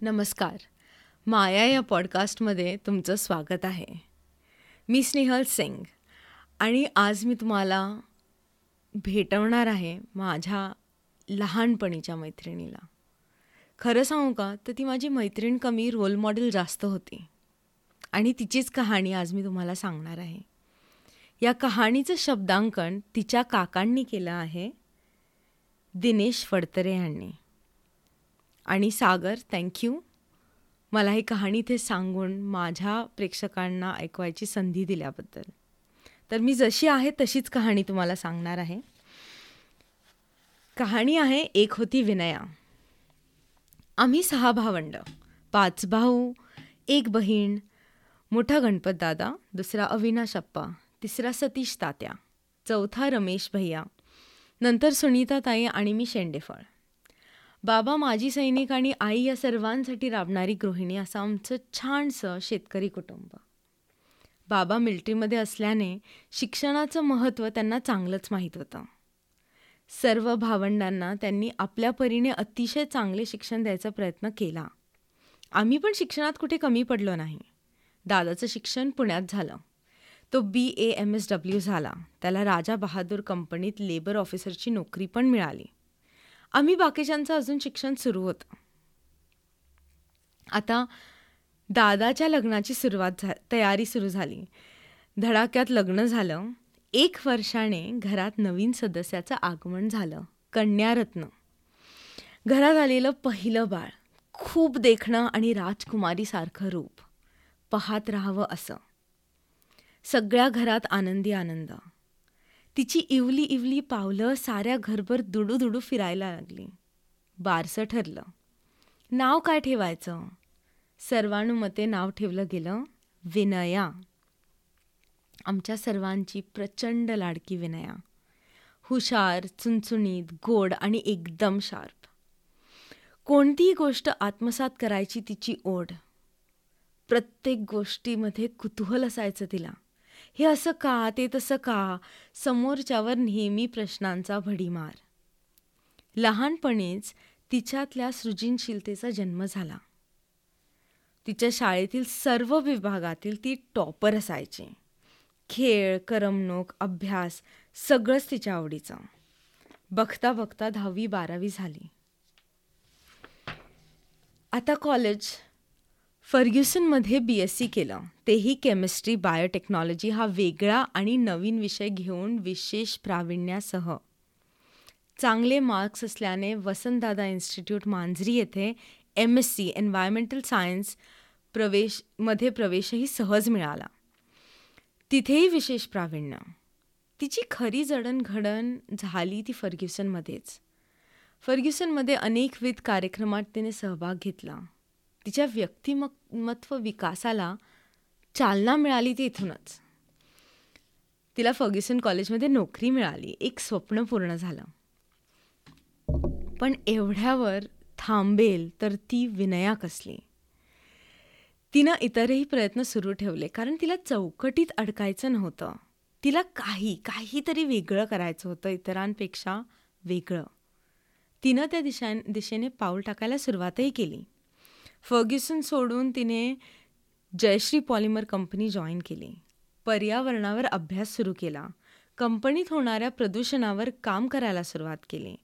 नमस्कार. माया या पॉडकास्टमध्ये तुमचं स्वागत आहे. मी स्नेहल सिंग आणि आज मी तुम्हाला भेटवणार आहे माझ्या लहानपणीच्या मैत्रिणीला. खरं सांगू का तर ती माझी मैत्रीण कमी रोल मॉडेल जास्त होती आणि तिचीच कहाणी आज मी तुम्हाला सांगणार आहे. या कहाणीचं शब्दांकन तिच्या काकांनी केलं आहे दिनेश फडतरे यांनी. आणि सागर थँक्यू मला ही कहाणी इथे सांगून माझ्या प्रेक्षकांना ऐकवायची संधी दिल्याबद्दल. तर मी जशी आहे तशीच कहाणी तुम्हाला सांगणार आहे. कहाणी आहे एक होती विनया. आम्ही सहा भावंड पाच भाऊ एक बहीण मोठा गणपत दादा दुसरा अविनाश अप्पा तिसरा सतीश तात्या चौथा रमेश भैया नंतर सुनीता ताई आणि मी शेंडेफळ. बाबा माजी सैनिक आणि आई या सर्वांसाठी राबणारी गृहिणी असं आमचं छानसं शेतकरी कुटुंब. बाबा मिल्ट्रीमध्ये असल्याने शिक्षणाचं महत्त्व त्यांना चांगलंच माहीत होतं. सर्व भावंडांना त्यांनी आपल्या परीने अतिशय चांगले शिक्षण द्यायचा प्रयत्न केला. आम्ही पण शिक्षणात कुठे कमी पडलो नाही. दादाचं शिक्षण पुण्यात झालं. तो B A M S W झाला. त्याला राजा बहादूर कंपनीत लेबर ऑफिसरची नोकरी पण मिळाली. आम्ही बाकीच्यांचं अजून शिक्षण सुरू होतं. आता दादाच्या लग्नाची सुरुवात झा तयारी सुरू झाली. धडाक्यात लग्न झालं. एक वर्षाने घरात नवीन सदस्याचं आगमन झालं. कन्यारत्न. घरात आलेलं पहिलं बाळ. खूप देखणं आणि राजकुमारीसारखं रूप. पाहत राहावं असं. सगळ्या घरात आनंदी आनंद. तिची इवली इवली पावलं साऱ्या घरभर दुडू दुडू फिरायला लागली. बारसं ठरलं. नाव काय ठेवायचं? सर्वानुमते नाव ठेवलं गेलं विनया. आमच्या सर्वांची प्रचंड लाडकी विनया. हुशार चुणचुणीत गोड आणि एकदम शार्प. कोणतीही गोष्ट आत्मसात करायची तिची ओढ. प्रत्येक गोष्टीमध्ये कुतूहल असायचं तिला. हे असं का ते तसं का? समोरच्यावर नेहमी प्रश्नांचा भडीमार. लहानपणीच तिच्यातल्या सृजनशीलतेचा जन्म झाला. तिच्या शाळेतील सर्व विभागातील ती टॉपर असायची. खेळ करमणूक अभ्यास सगळंच तिच्या आवडीचं. बघता बघता दहावी बारावी झाली. आता कॉलेज फर्ग्युसनमध्ये बी एस सी केलं. तेही केमिस्ट्री बायोटेक्नॉलॉजी हा वेगळा आणि नवीन विषय घेऊन विशेष प्रावीण्यासह. चांगले मार्क्स असल्याने वसंतदादा इन्स्टिट्यूट मांजरी येथे M S C environmental science प्रवेशमध्ये प्रवेशही सहज मिळाला. तिथेही विशेष प्रावीण्य. तिची खरी जडणघडण झाली ती फर्ग्युसनमध्येच. फर्ग्युसनमध्ये अनेकविध कार्यक्रमात तिने सहभाग घेतला. तिच्या व्यक्तिमत्व विकासाला चालना मिळाली ती इथूनच. तिला फर्ग्युसन कॉलेजमध्ये नोकरी मिळाली. एक स्वप्न पूर्ण झालं. पण एवढ्यावर थांबेल तर ती विनया कसली? तिनं इतरही प्रयत्न सुरू ठेवले कारण तिला चौकटीत अडकायचं नव्हतं. तिला काही काहीतरी वेगळं करायचं होतं इतरांपेक्षा वेगळं. तिनं त्या दिशा दिशेने पाऊल टाकायला सुरुवातही केली. फर्ग्युसन सोडून तिने जयश्री पॉलिमर कंपनी जॉईन केली. पर्यावरणावर अभ्यास सुरू केला. कंपनीत होणाऱ्या प्रदूषणावर काम करायला सुरुवात केली.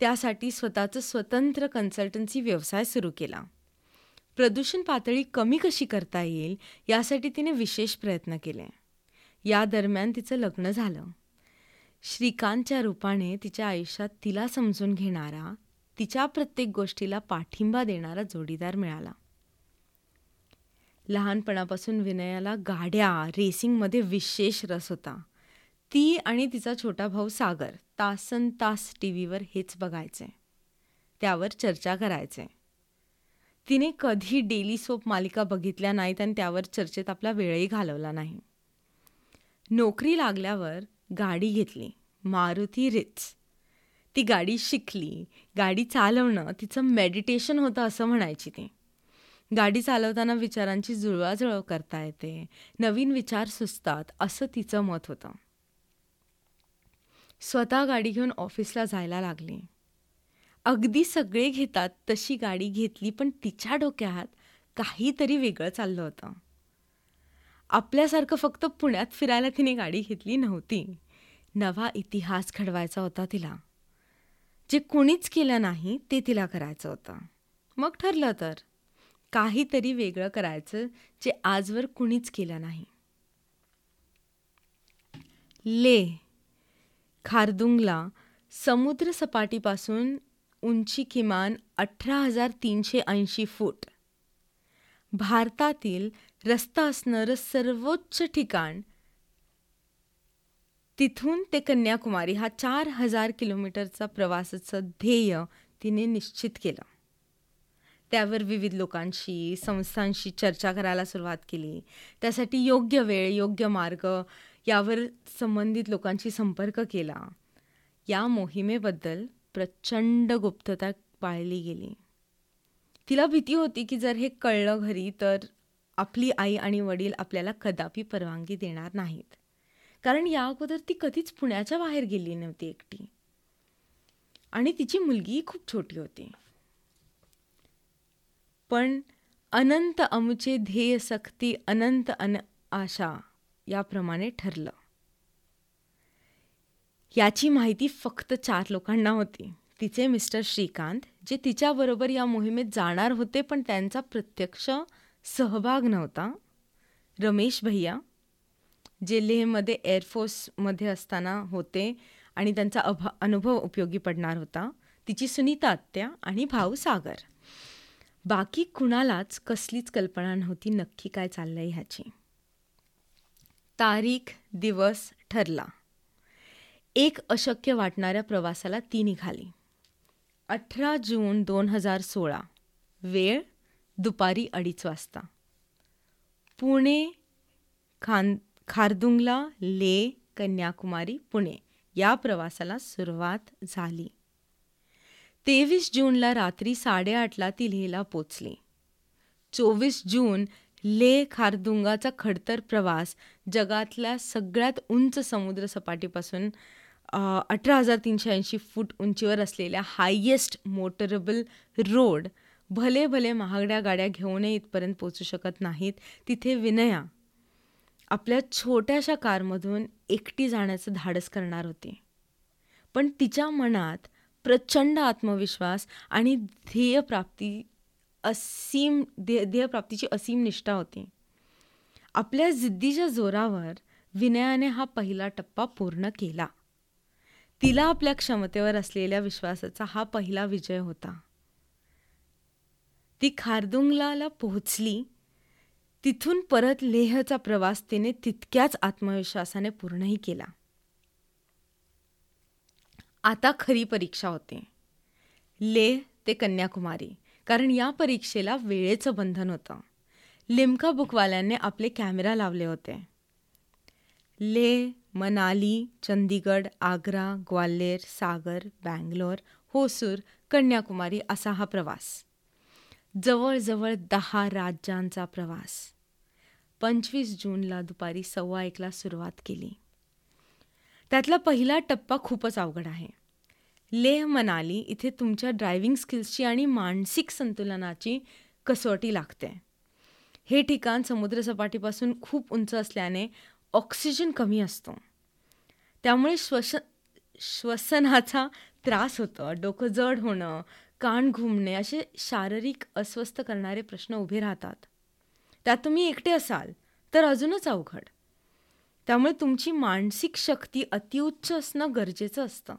त्यासाठी स्वतःचं स्वतंत्र कन्सल्टन्सी व्यवसाय सुरू केला. प्रदूषण पातळी कमी कशी करता येईल यासाठी तिने विशेष प्रयत्न केले. या दरम्यान तिचं लग्न झालं. श्रीकांतच्या रूपाने तिच्या आयुष्यात तिला समजून घेणारा तिच्या प्रत्येक गोष्टीला पाठिंबा देणारा जोडीदार मिळाला. लहानपणापासून विनयाला गाड्या रेसिंगमध्ये विशेष रस होता. ती आणि तिचा छोटा भाऊ सागर तासन तास टी व्हीवर हेच बघायचे. त्यावर चर्चा करायचे. तिने कधी डेली सोप मालिका बघितल्या नाहीत आणि त्यावर चर्चेत आपला वेळही घालवला नाही. नोकरी लागल्यावर गाडी घेतली. मारुती रिच ती गाडी शिकली गाडी चालवणं तिचं मेडिटेशन होतं असं म्हणायची ती गाडी चालवताना विचारांची जुळवाजुळव करता येते नवीन विचार सुचतात असं तिचं मत होतं स्वतः गाडी घेऊन ऑफिसला जायला लागली अगदी सगळे घेतात तशी गाडी घेतली पण तिच्या डोक्यात काहीतरी वेगळं चाललं होतं. आपल्यासारखं फक्त पुण्यात फिरायला तिने गाडी घेतली नव्हती. नवा इतिहास घडवायचा होता तिला. जे कुणीच केलं नाही ते तिला करायचं होतं. मग ठरलं तर काहीतरी वेगळं करायचं जे आजवर कुणीच केलं नाही. ले खारदुंगला समुद्र सपाटीपासून उंची किमान अठरा हजार तीनशे ऐंशी फूट. भारतातील रस्ता असणारं सर्वोच्च ठिकाण तिथून ते कन्याकुमारी हा चार हजार किलोमीटरचा प्रवासाचं ध्येय तिने निश्चित केलं. त्यावर विविध लोकांशी, संस्थांशी चर्चा करायला सुरुवात केली. त्यासाठी योग्य वेळ, योग्य मार्ग यावर संबंधित लोकांशी संपर्क केला. या मोहिमेबद्दल प्रचंड गुप्तता पाळली गेली. तिला भीती होती की जर हे कळलं घरी तर आपली आई आणि वडील आपल्याला कदापि परवानगी देणार नाहीत. कारण या अगोदर ती कधीच पुण्याच्या बाहेर गेली नव्हती एकटी. आणि तिची मुलगी खूप छोटी होती. पण अनंत अमुचे ध्येय सक्ती अनंत अन आशा याप्रमाणे ठरलं. याची माहिती फक्त चार लोकांना होती. तिचे मिस्टर श्रीकांत, जे तिच्याबरोबर या मोहिमेत जाणार होते पण त्यांचा प्रत्यक्ष सहभाग नव्हता. रमेश भैया, जे लेहमध्ये एअरफोर्समध्ये असताना होते आणि त्यांचा अभा अनुभव उपयोगी पडणार होता. तिची सुनीता आत्या आणि भाऊ सागर. बाकी कुणालाच कसलीच कल्पना नव्हती नक्की काय चाललंय ह्याची. तारीख, दिवस ठरला. एक अशक्य वाटणाऱ्या प्रवासाला ती निघाली. अठरा जून दोन हजार सोळा. वेळ दुपारी अडीच वाजता. पुणे खान खारदुंगला ले कन्याकुमारी पुणे या प्रवासाला सुरुवात झाली. तेवीस जूनला रात्री साडेआठला ती लेहला पोचली. चोवीस जून ले खारदुंगाचा खडतर प्रवास जगातल्या सगळ्यात उंच समुद्र सपाटीपासून अठरा हजार तीनशे ऐंशी फूट उंचीवर असलेल्या हायेस्ट मोटरेबल रोड भले भले महागड्या गाड्या घेऊनही इथपर्यंत पोचू शकत नाहीत तिथे विनया आपल्या छोट्याशा कारमधून एकटी जाण्याचं धाडस करणार होती. पण तिच्या मनात प्रचंड आत्मविश्वास आणि ध्येयप्राप्ती असीम ध्येय ध्येयप्राप्तीची असीम निष्ठा होती. आपल्या जिद्दीच्या जोरावर विनयाने हा पहिला टप्पा पूर्ण केला. तिला आपल्या क्षमतेवर असलेल्या विश्वासाचा हा पहिला विजय होता. ती खारदुंगला पोहोचली. तिथून परत लेहचा प्रवास तिने तितक्याच आत्मविश्वासाने पूर्णही केला. आता खरी परीक्षा होती. लेह ते कन्याकुमारी कारण या परीक्षेला वेळेचं बंधन होतं. लिमका बुकवाल्यांनी आपले कॅमेरा लावले होते. लेह, मनाली, चंदीगड, आग्रा, ग्वाल्हेर, सागर, बँगलोर, होसूर, कन्याकुमारी असा हा प्रवास. जवळजवळ दहा राज्यांचा प्रवास. पंचवीस जूनला दुपारी सव्वा एकला सुरुवात केली. त्यातला पहिला टप्पा खूपच अवघड आहे. लेह मनाली इथे तुमच्या ड्रायव्हिंग स्किल्सची आणि मानसिक संतुलनाची कसोटी लागते. हे ठिकाण समुद्रसपाटीपासून खूप उंच असल्याने ऑक्सिजन कमी असतो. त्यामुळे श्वस श्वसनाचा त्रास होतो. डोकं जड होणं, कान घुमणे असे शारीरिक अस्वस्थ करणारे प्रश्न उभे राहतात. त्यात तुम्ही एकटे असाल तर अजूनच अवघड. त्यामुळे तुमची मानसिक शक्ती अतिउच्च असणं गरजेचं असतं.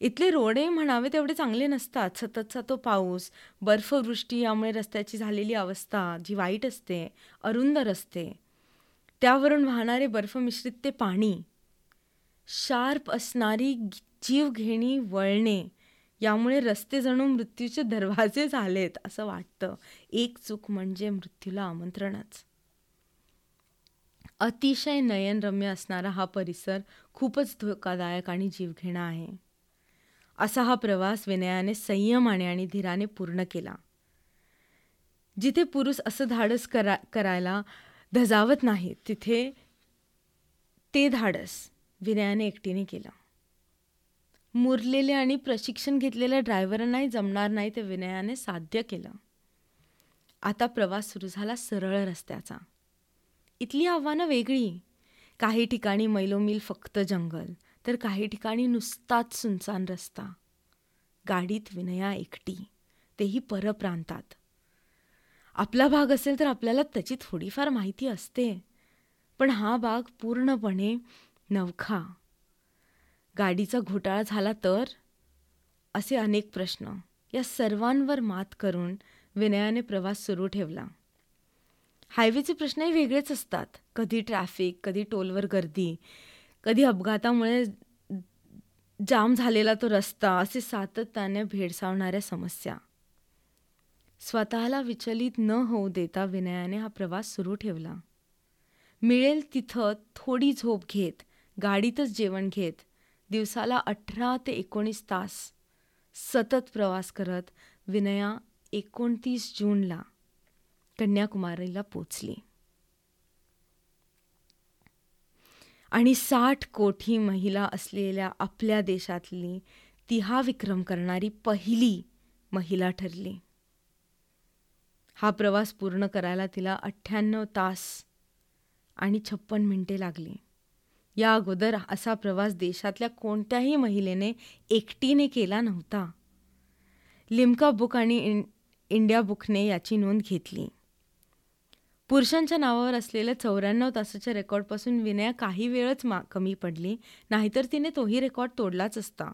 इथले रोडे म्हणावे तेवढे चांगले नसतात. सततचा तो पाऊस, बर्फवृष्टी यामुळे रस्त्याची झालेली अवस्था जी वाईट असते, अरुंद रस्ते, त्यावरून वाहणारे बर्फमिश्रित ते पाणी, शार्प असणारी जीवघेणी वळणे यामुळे रस्ते जणू मृत्यूचे दरवाजे झालेत असं वाटतं. एक चूक म्हणजे मृत्यूला आमंत्रणच. अतिशय नयनरम्य असणारा हा परिसर खूपच धोकादायक आणि जीवघेणा आहे. असा हा प्रवास विनयाने संयमाने आणि धीराने पूर्ण केला. जिथे पुरुष असं धाडस करा करायला धजावत नाहीत तिथे ते धाडस विनयाने एकटीने केलं. मुरलेले आणि प्रशिक्षण घेतलेल्या ड्रायव्हरांनाही जमणार नाही ते विनयाने साध्य केलं. आता प्रवास सुरू झाला सरळ रस्त्याचा. इथली आव्हानं वेगळी. काही ठिकाणी मैलोमिल फक्त जंगल तर काही ठिकाणी नुसताच सुनसान रस्ता. गाडीत विनया एकटी तेही परप्रांतात. आपला भाग असेल तर आपल्याला त्याची थोडीफार माहिती असते पण हा भाग पूर्णपणे नवखा. गाडीचा घोटाळा झाला तर? असे अनेक प्रश्न. या सर्वांवर मात करून विनयाने प्रवास सुरू ठेवला. हायवेचे प्रश्नही वेगळेच असतात. कधी ट्रॅफिक कधी टोलवर गर्दी कधी अपघातामुळे जाम झालेला तो रस्ता असे सातत्याने भेडसावणाऱ्या समस्या. स्वतःला विचलित न होऊ देता विनयाने हा प्रवास सुरू ठेवला. मिळेल तिथं थोडी झोप घेत गाडीतच जेवण घेत दिवसाला अठरा ते एकोणीस तास सतत प्रवास करत विनया एकोणतीस जूनला कन्याकुमारीला पोचली. आणि साठ कोटी महिला असलेल्या आपल्या देशातली ती हा विक्रम करणारी पहिली महिला ठरली. हा प्रवास पूर्ण करायला तिला अठ्ठ्याण्णव तास आणि छप्पन मिनिटे लागली. या अगोदर असा प्रवास देशातल्या कोणत्याही महिलेने एकटीने केला नव्हता. लिमका बुक आणि इंडिया बुकने याची नोंद घेतली. पुरुषांच्या नावावर असलेल्या चौऱ्याण्णव तासाच्या रेकॉर्डपासून विनया काही वेळच मा कमी पडली नाहीतर तिने तोही रेकॉर्ड तोडलाच असता.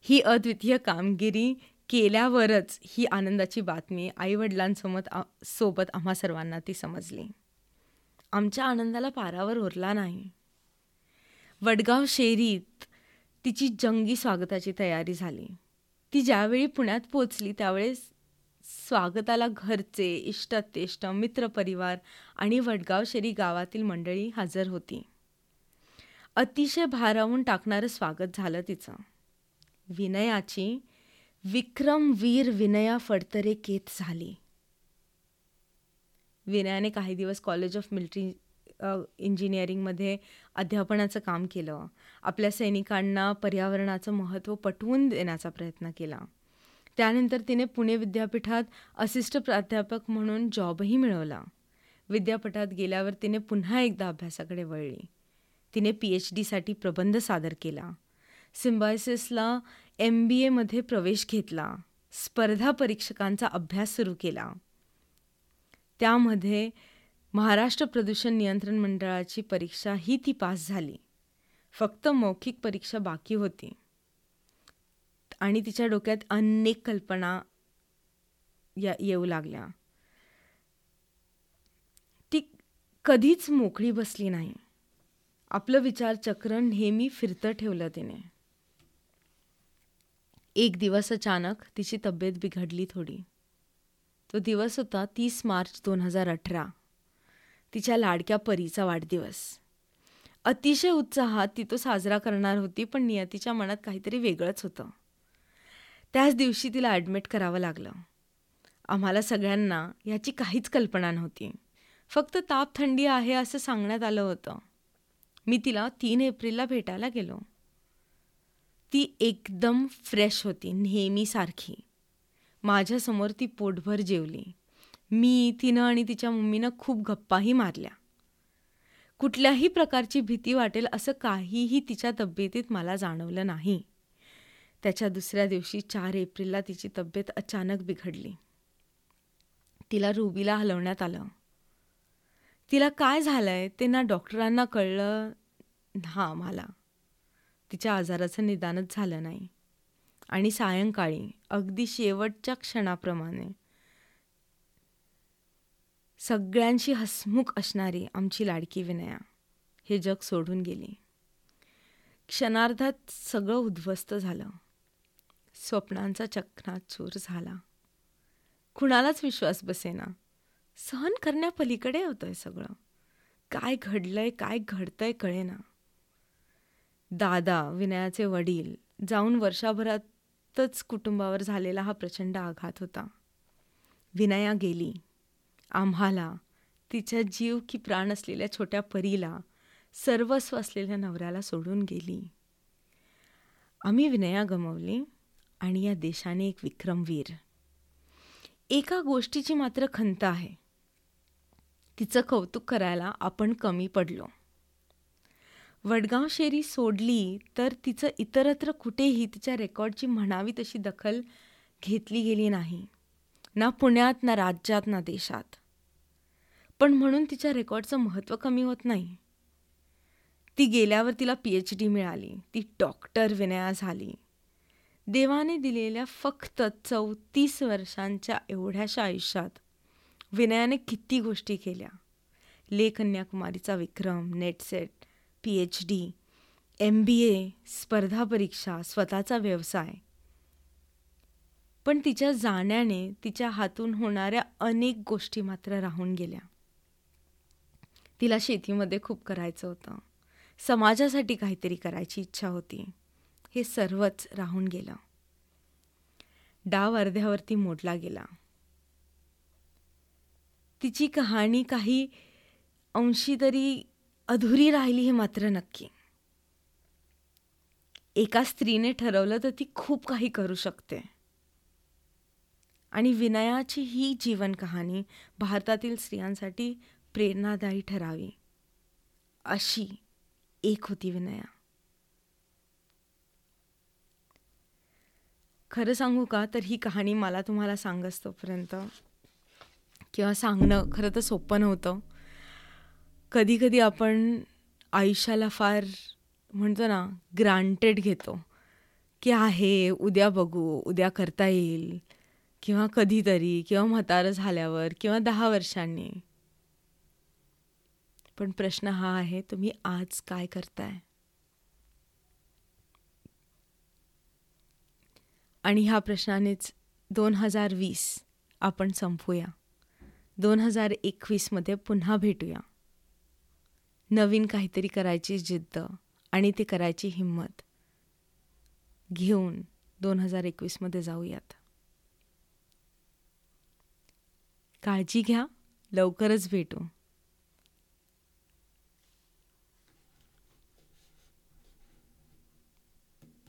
ही अद्वितीय कामगिरी केल्यावरच ही आनंदाची बातमी आईवडिलांसोबत सोबत आम्हा सर्वांना ती समजली. आमच्या आनंदाला पारावर उरला नाही. वडगाव शेरीत तिची जंगी स्वागताची तयारी झाली. ती ज्यावेळी पुण्यात पोचली त्यावेळेस स्वागताला घरचे इष्टतेष्ट मित्रपरिवार आणि वडगाव शेरी गावातील मंडळी हजर होती. अतिशय भारावून टाकणारं स्वागत झालं तिचं. विनयाची विक्रमवीर विनया फडतरे केत झाली. विनयाने काही दिवस कॉलेज ऑफ मिलिटरी इंजिनिअरिंगमध्ये अध्यापनाचं काम केलं. आपल्या सैनिकांना पर्यावरणाचं महत्त्व पटवून देण्याचा प्रयत्न केला. त्यानंतर तिने पुणे विद्यापीठात असिस्ट प्राध्यापक म्हणून जॉबही मिळवला. विद्यापीठात गेल्यावर तिने पुन्हा एकदा अभ्यासाकडे वळली. तिने पी एच डीसाठी प्रबंध सादर केला. सिम्बायसिसला एम बी एमध्ये प्रवेश घेतला. स्पर्धा परीक्षकांचा अभ्यास सुरू केला. त्यामध्ये महाराष्ट्र प्रदूषण नियंत्रण मंडळाची परीक्षा ही ती पास झाली. फक्त मौखिक परीक्षा बाकी होती. आणि तिच्या डोक्यात अनेक कल्पना या येऊ लागल्या. ती कधीच मोकळी बसली नाही. आपलं विचारचक्र नेहमी फिरतं ठेवलं तिने. एक दिवस अचानक तिची तब्येत बिघडली थोडी. तो दिवस होता तीस मार्च दोन हजार अठरा. तिच्या लाडक्या परीचा वाढदिवस. अतिशय उत्साहात ती तो साजरा करणार होती पण नियतीच्या मनात काहीतरी वेगळंच होतं. त्याच दिवशी तिला ॲडमिट करावं लागलं. आम्हाला सगळ्यांना याची काहीच कल्पना नव्हती. फक्त ताप थंडी आहे असं सांगण्यात आलं होतं. मी तिला तीन एप्रिलला भेटायला गेलो. ती एकदम फ्रेश होती नेहमीसारखी माझ्यासमोर ती पोटभर जेवली. मी तिनं आणि तिच्या मम्मीनं खूप गप्पाही मारल्या. कुठल्याही प्रकारची भीती वाटेल असं काहीही तिच्या तब्येतीत मला जाणवलं नाही. त्याच्या दुसऱ्या दिवशी चार एप्रिलला तिची तब्येत अचानक बिघडली. तिला रुबीला हलवण्यात आलं. तिला काय झालंय ते ना डॉक्टरांना कळलं ना मला तिच्या आजाराचं निदानच झालं नाही. आणि सायंकाळी अगदी शेवटच्या क्षणाप्रमाणे. सगळ्यांशी हसमुख असणारी आमची लाडकी विनया हे जग सोडून गेली. क्षणार्धात सगळं उद्ध्वस्त झालं. स्वप्नांचा चकनाचूर झाला. कुणालाच विश्वास बसेना. सहन करण्यापलीकडे होतंय सगळं. काय घडलंय काय घडतंय कळेना. दादा विनयाचे वडील जाऊन वर्षाभरात नुकतंच कुटुंबावर झालेला हा प्रचंड आघात होता. विनया गेली. आम्हाला तिच्या जीव की प्राण असलेल्या छोट्या परीला सर्वस्व असलेल्या नवऱ्याला सोडून गेली. आम्ही विनया गमवली आणि या देशाने एक विक्रमवीर एका गोष्टीची मात्र खंत आहे. तिचं कौतुक करायला आपण कमी पडलो. वडगाव शेरी सोडली तर तिचं इतरत्र कुठेही तिच्या रेकॉर्डची म्हणावी तशी दखल घेतली गेली नाही. ना पुण्यात ना राज्यात ना देशात. पण म्हणून तिच्या रेकॉर्डचं महत्त्व कमी होत नाही. ती गेल्यावर तिला पी एच डी मिळाली. ती डॉक्टर विनया झाली. देवाने दिलेल्या फक्त चौतीस वर्षांच्या एवढ्याशा आयुष्यात विनयाने किती गोष्टी केल्या. ले कन्याकुमारीचा विक्रम NET SET P H D M B A स्पर्धा परीक्षा स्वतःचा व्यवसाय. पण तिच्या जाण्याने तिच्या हातून होणाऱ्या अनेक गोष्टी मात्र राहून गेल्या. तिला शेतीमध्ये खूप करायचं होतं. समाजासाठी काहीतरी करायची इच्छा होती. हे सर्वच राहून गेलं. डाव अर्ध्यावरती मोडला गेला. तिची कहाणी काही अंशी तरी अधुरी राहिली हे मात्र नक्की. एका स्त्रीने ठरवलं तर ती खूप काही करू शकते. आणि विनयाची ही जीवन कहाणी भारतातील स्त्रियांसाठी प्रेरणादायी ठरावी. अशी एक होती विनया. खरं सांगू का? तर ही कहाणी मला तुम्हाला सांगस तोपर्यंत. किंवा सांगणं खरं तर सोपं नव्हतं. कधी कधी आपण आयुष्याला फार म्हणतो ना ग्रांटेड घेतो. की आहे उद्या बघू उद्या करता येईल. किंवा कधीतरी किंवा म्हातारं झाल्यावर किंवा दहा वर्षांनी. पण प्रश्न हा आहे तुम्ही आज काय करताय? आणि ह्या प्रश्नानेच दोन हजार वीस आपण संपूया. दोन हजार एकवीसमध्ये पुन्हा भेटूया. नवीन काहीतरी करायची जिद्द आणि ते करायची हिंमत. घेऊन दोन हजार एकवीसमध्ये जाऊयात. काळजी घ्या लवकरच भेटू.